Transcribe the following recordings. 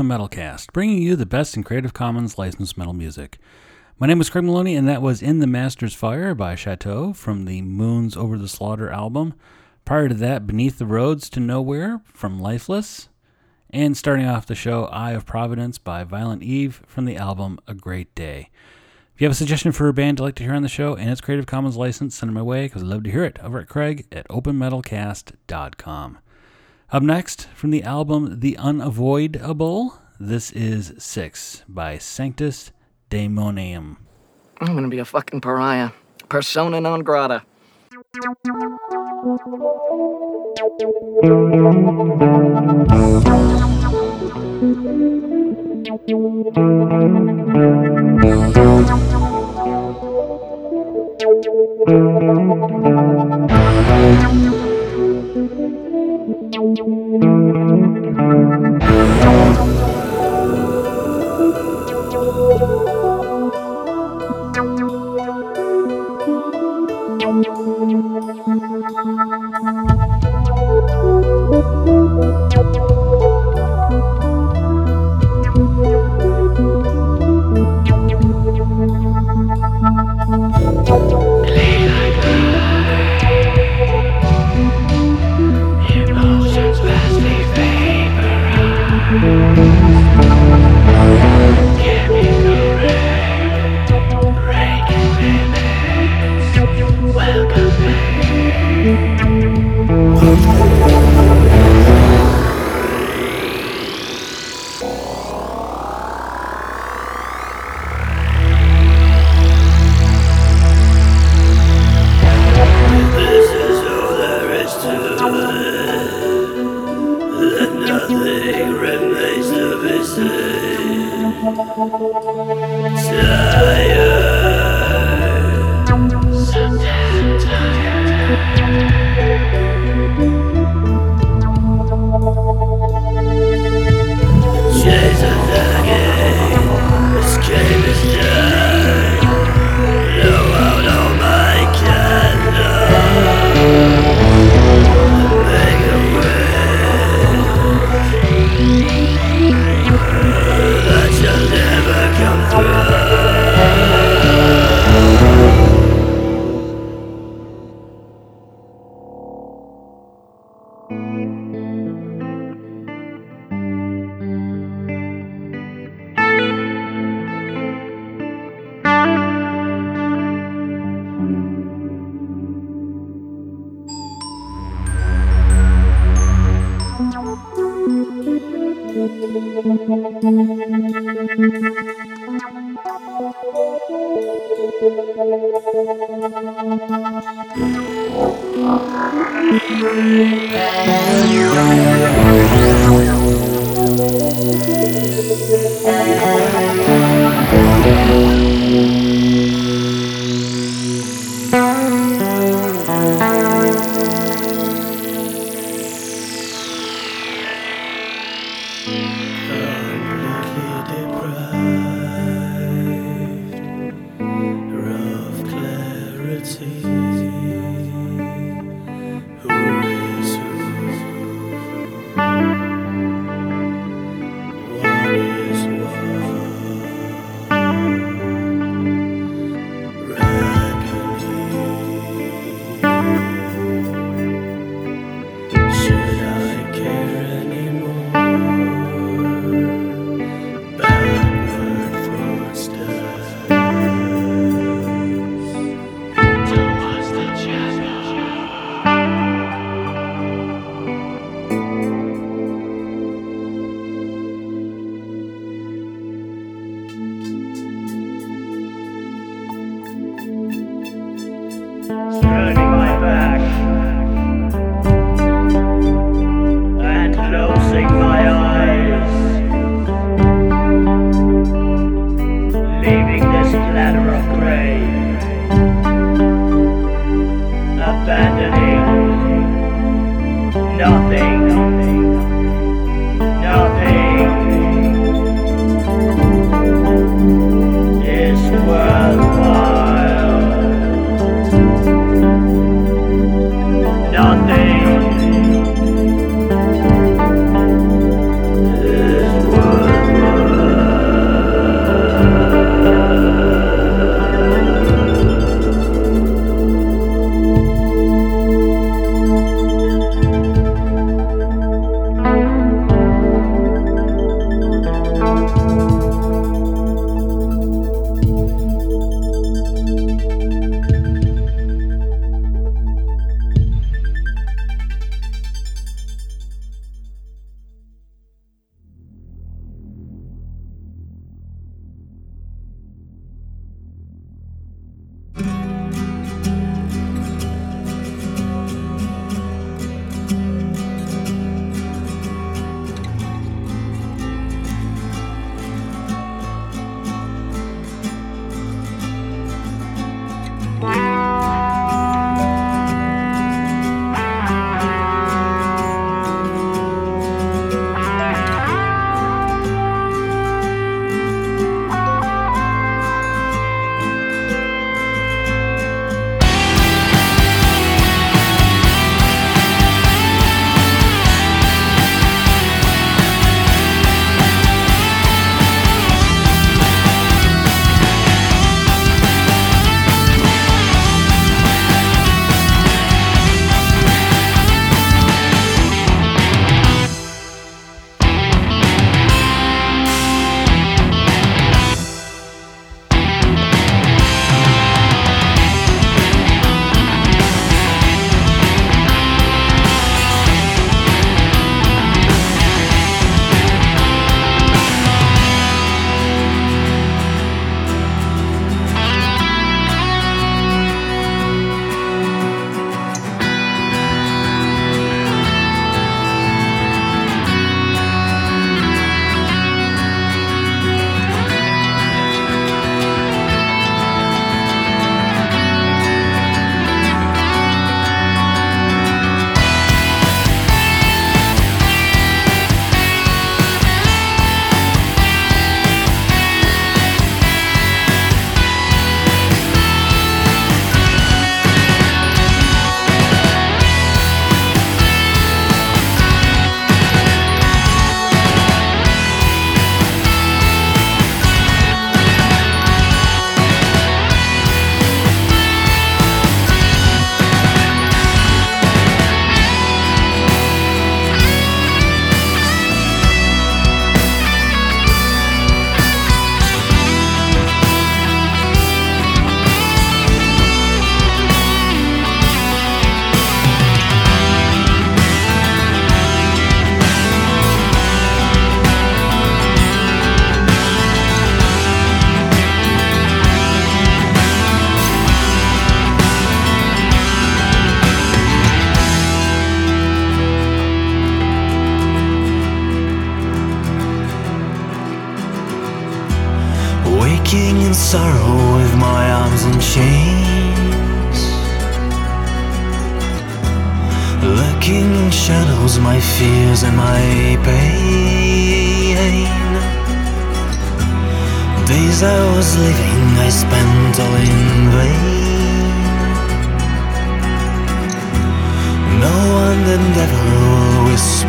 Open Metalcast, bringing you the best in Creative Commons licensed metal music. My name is Craig Maloney, and that was In the Master's Fire by Chateau from the Moons Over the Slaughter album. Prior to that, Beneath the Roads to Nowhere from Lifeless. And starting off the show, Eye of Providence by Violent Eve from the album A Great Day. If you have a suggestion for a band you'd like to hear on the show and it's Creative Commons license, send it my way because I'd love to hear it over at Craig at openmetalcast.com. Up next, from the album The Unavoidable, this is Six by Sanctus Daemonium. I'm gonna be a fucking pariah. Persona non grata.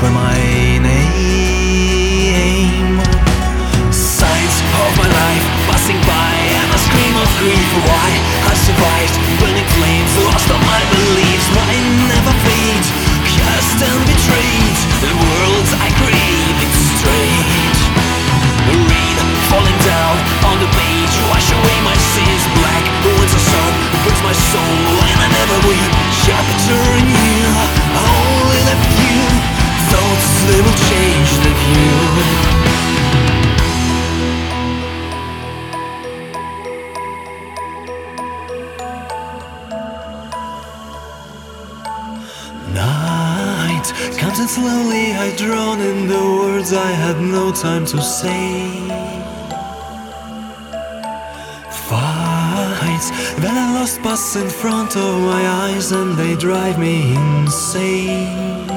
whisper my name. Signs of my life passing by, and a scream of grief. Why I survived, burning flames, lost all my beliefs. Time to say. Fights that I lost pass in front of my eyes and they drive me insane.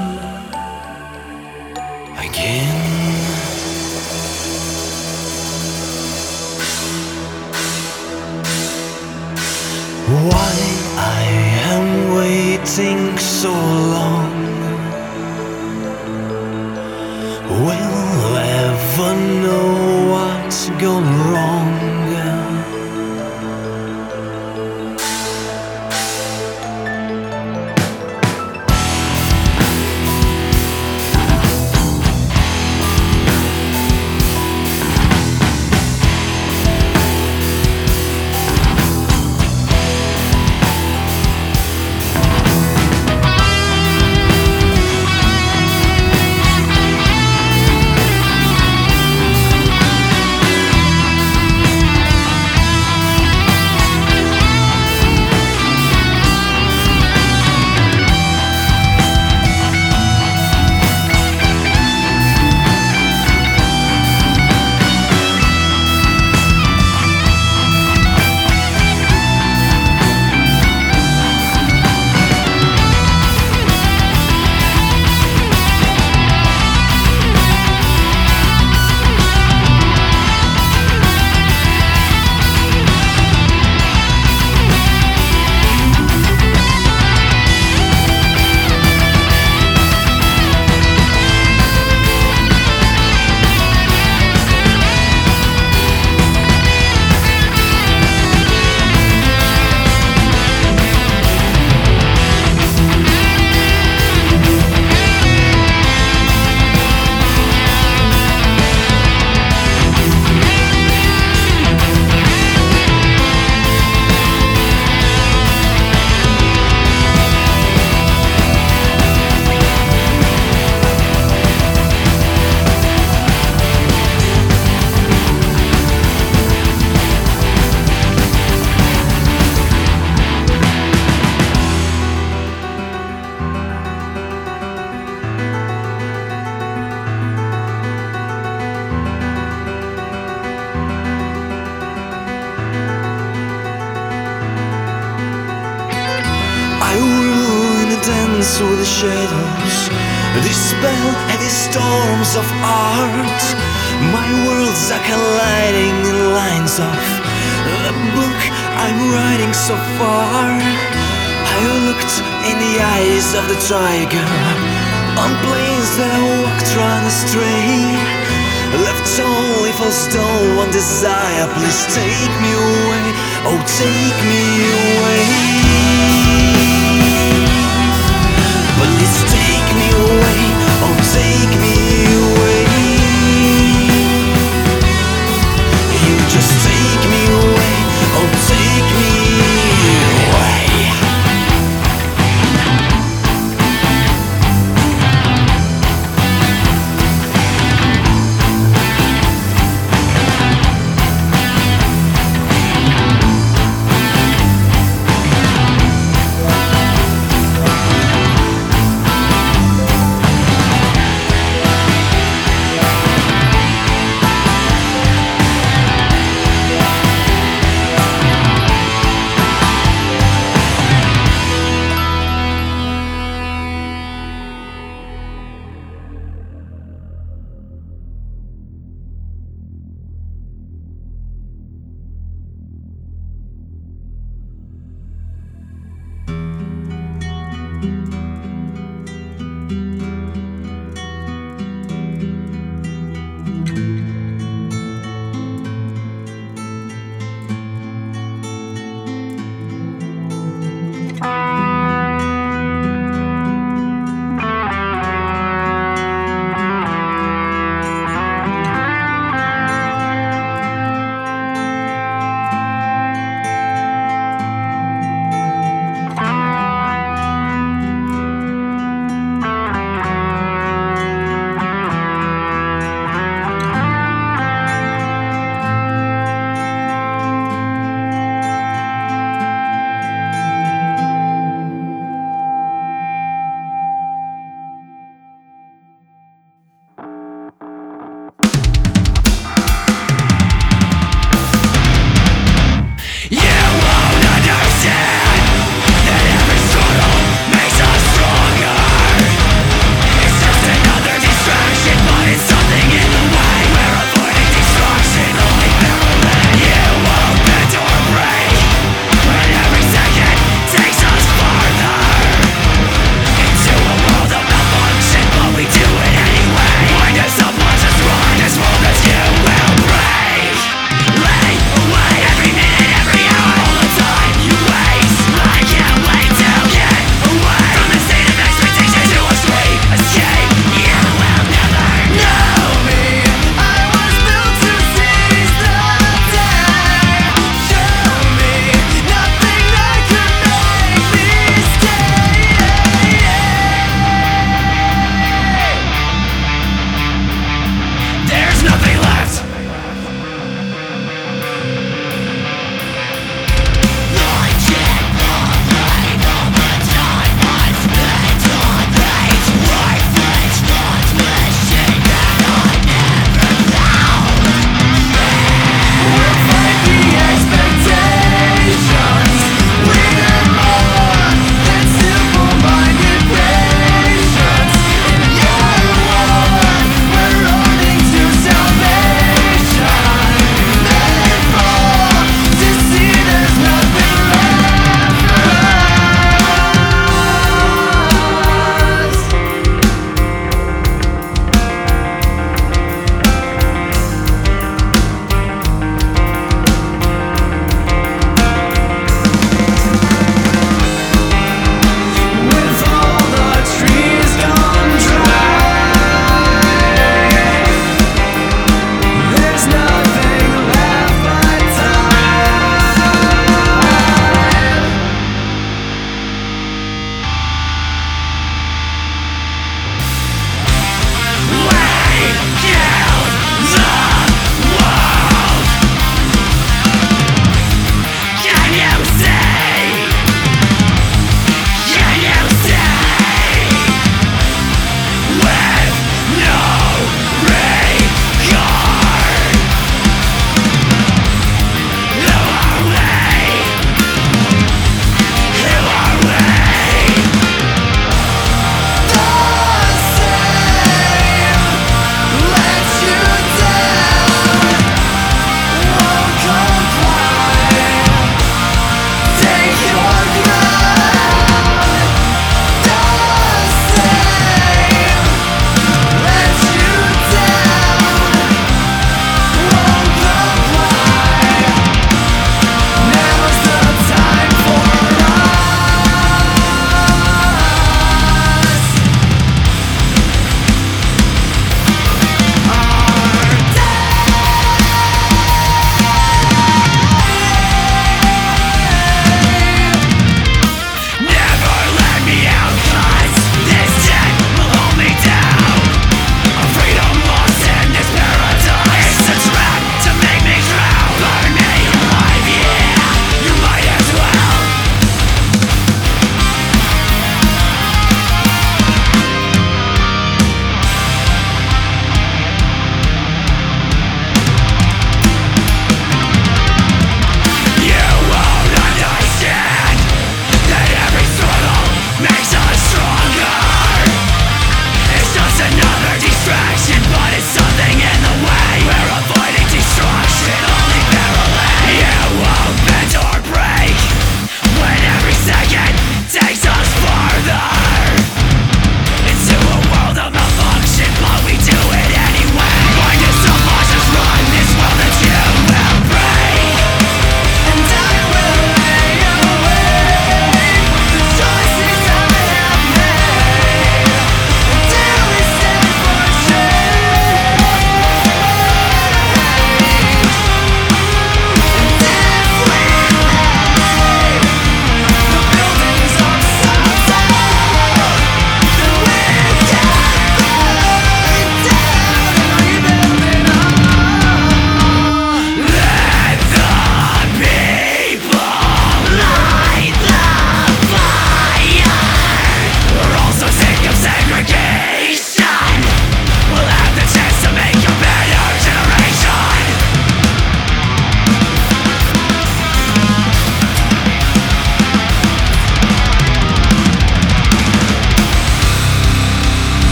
Shadows Dispel heavy storms of art. My worlds are colliding in lines of The book I'm writing so far. I looked in the eyes of the tiger On plains that I walked run astray. Left only for stone one desire Please take me away, oh take me away me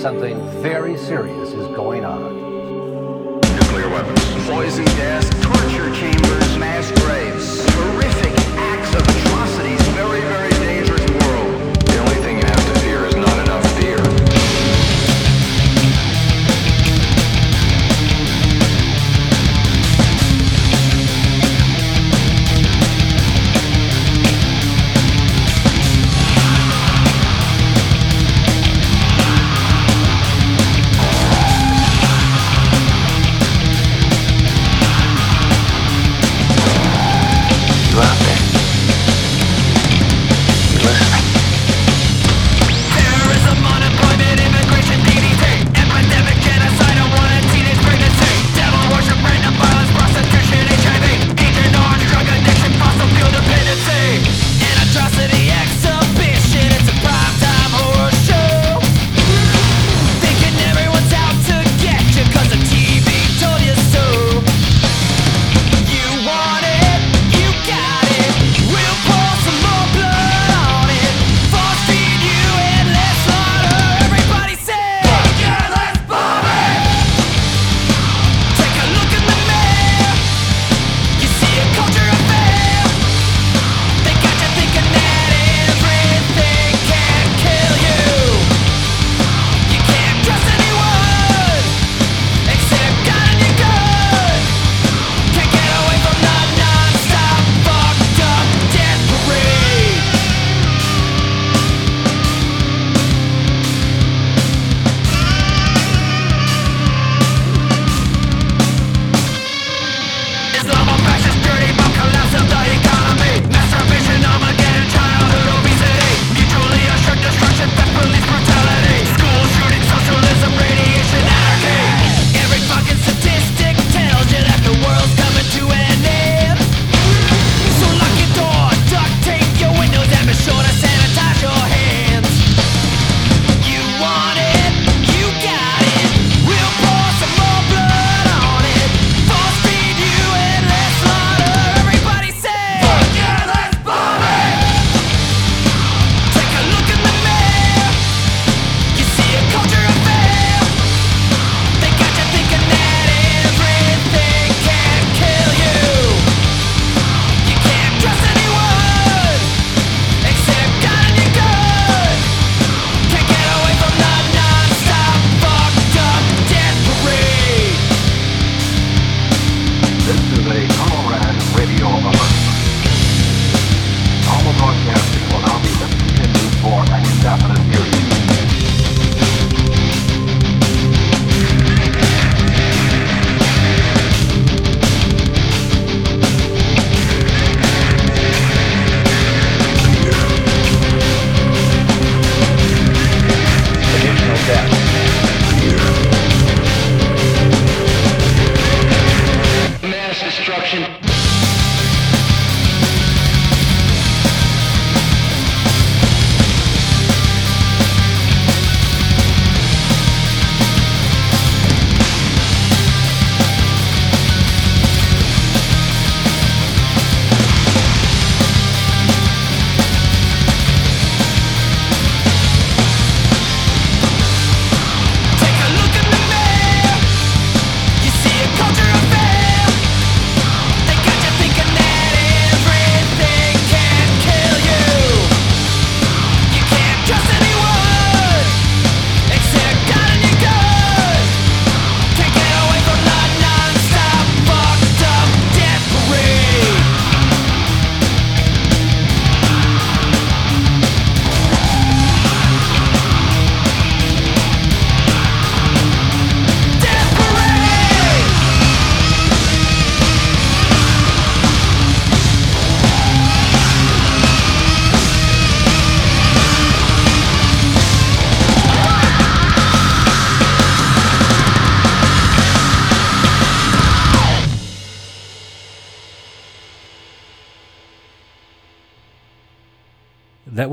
something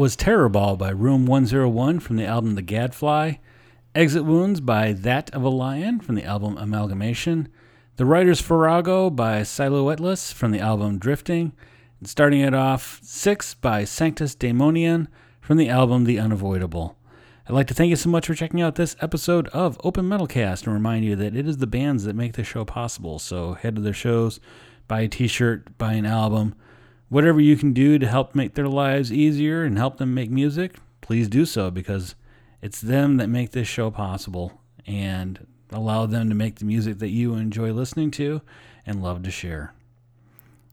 was Terror Ball by Room 101 from the album The Gadfly. Exit Wounds by That of a Lion from the album Amalgamation. The Writer's Farrago by Silhouetteless from the album Drifting. And starting it off, Six by Sanctus Daemonian from the album The Unavoidable. I'd like to thank you so much for checking out this episode of Open Metalcast and remind you that it is the bands that make this show possible. So head to their shows, buy a t shirt, buy an album, whatever you can do to help make their lives easier and help them make music, please do so because it's them that make this show possible and allow them to make the music that you enjoy listening to and love to share.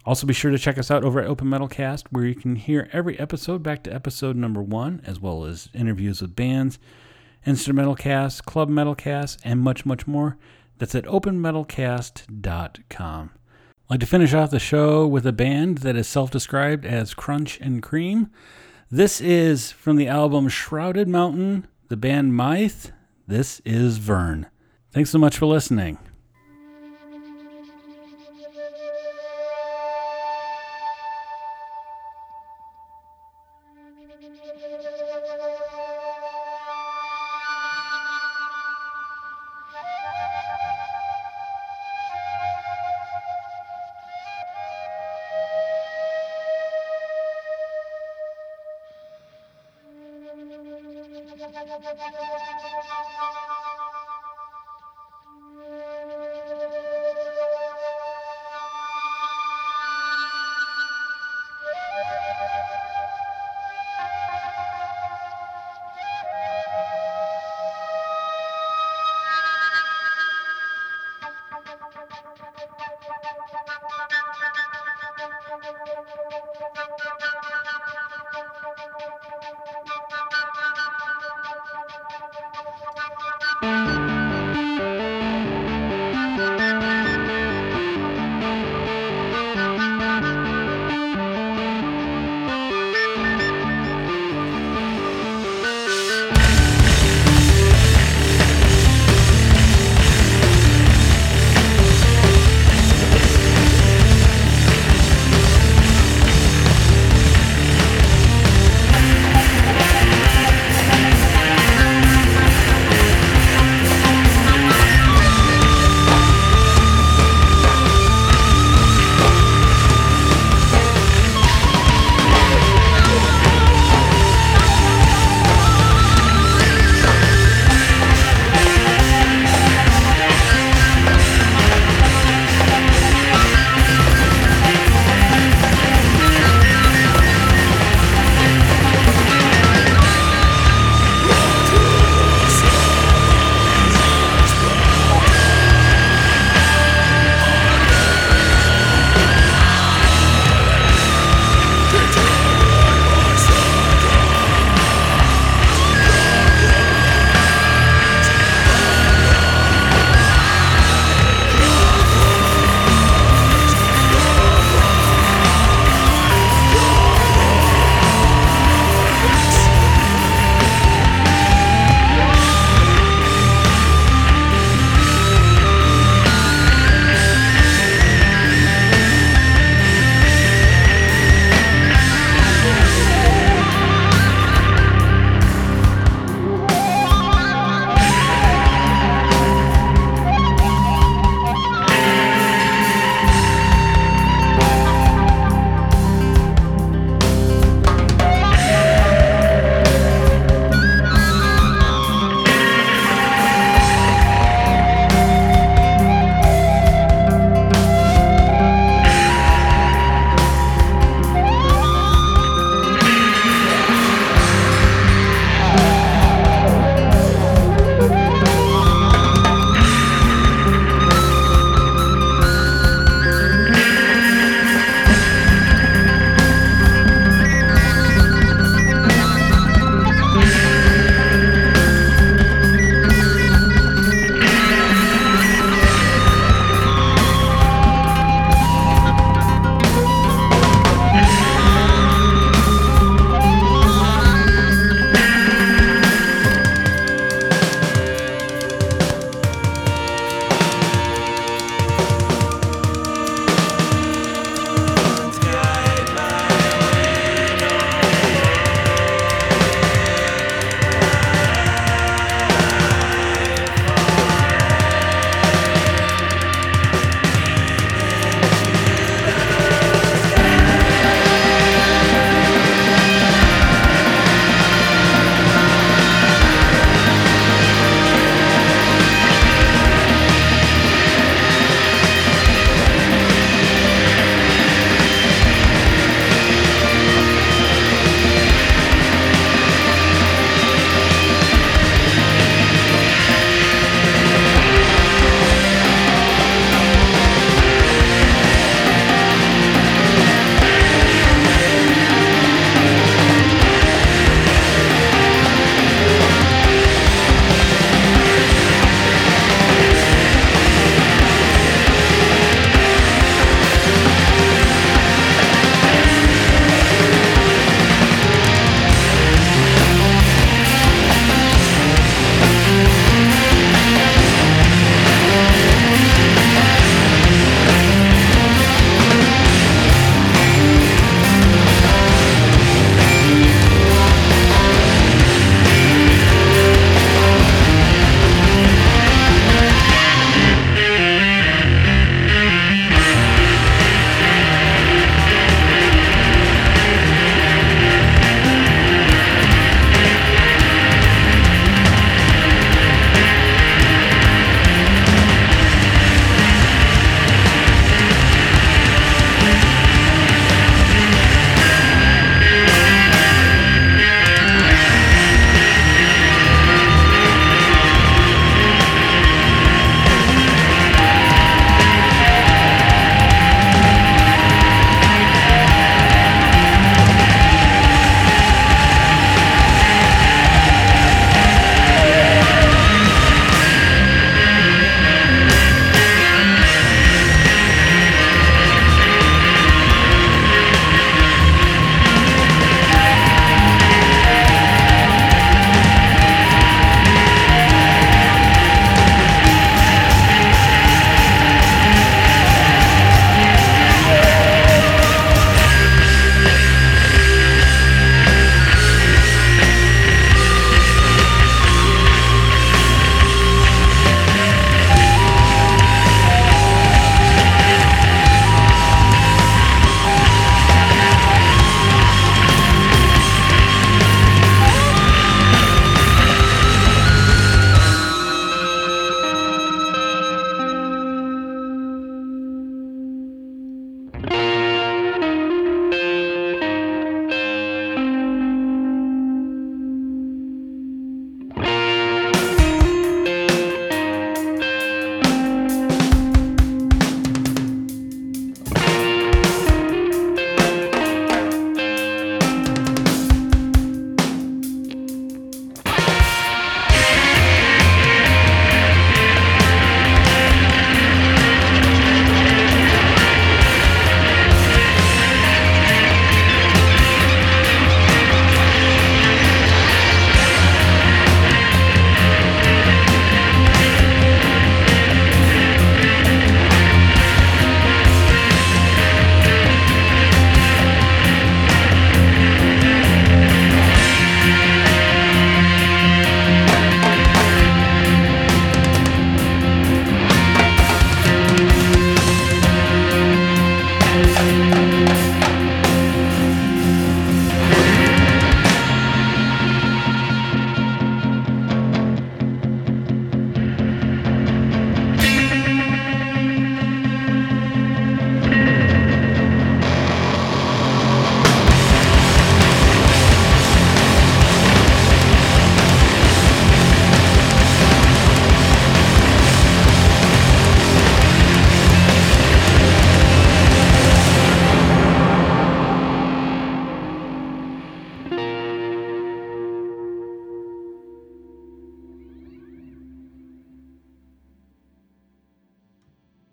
Also, be sure to check us out over at Open Metalcast, where you can hear every episode back to episode number one, as well as interviews with bands, instrumental casts, club metal casts, and much, much more. That's at openmetalcast.com. I'd like to finish off the show with a band that is self described as Crunch and Cream. This is from the album Shrouded Mountain, the band Mythe. This is Vern. Thanks so much for listening. Thank you.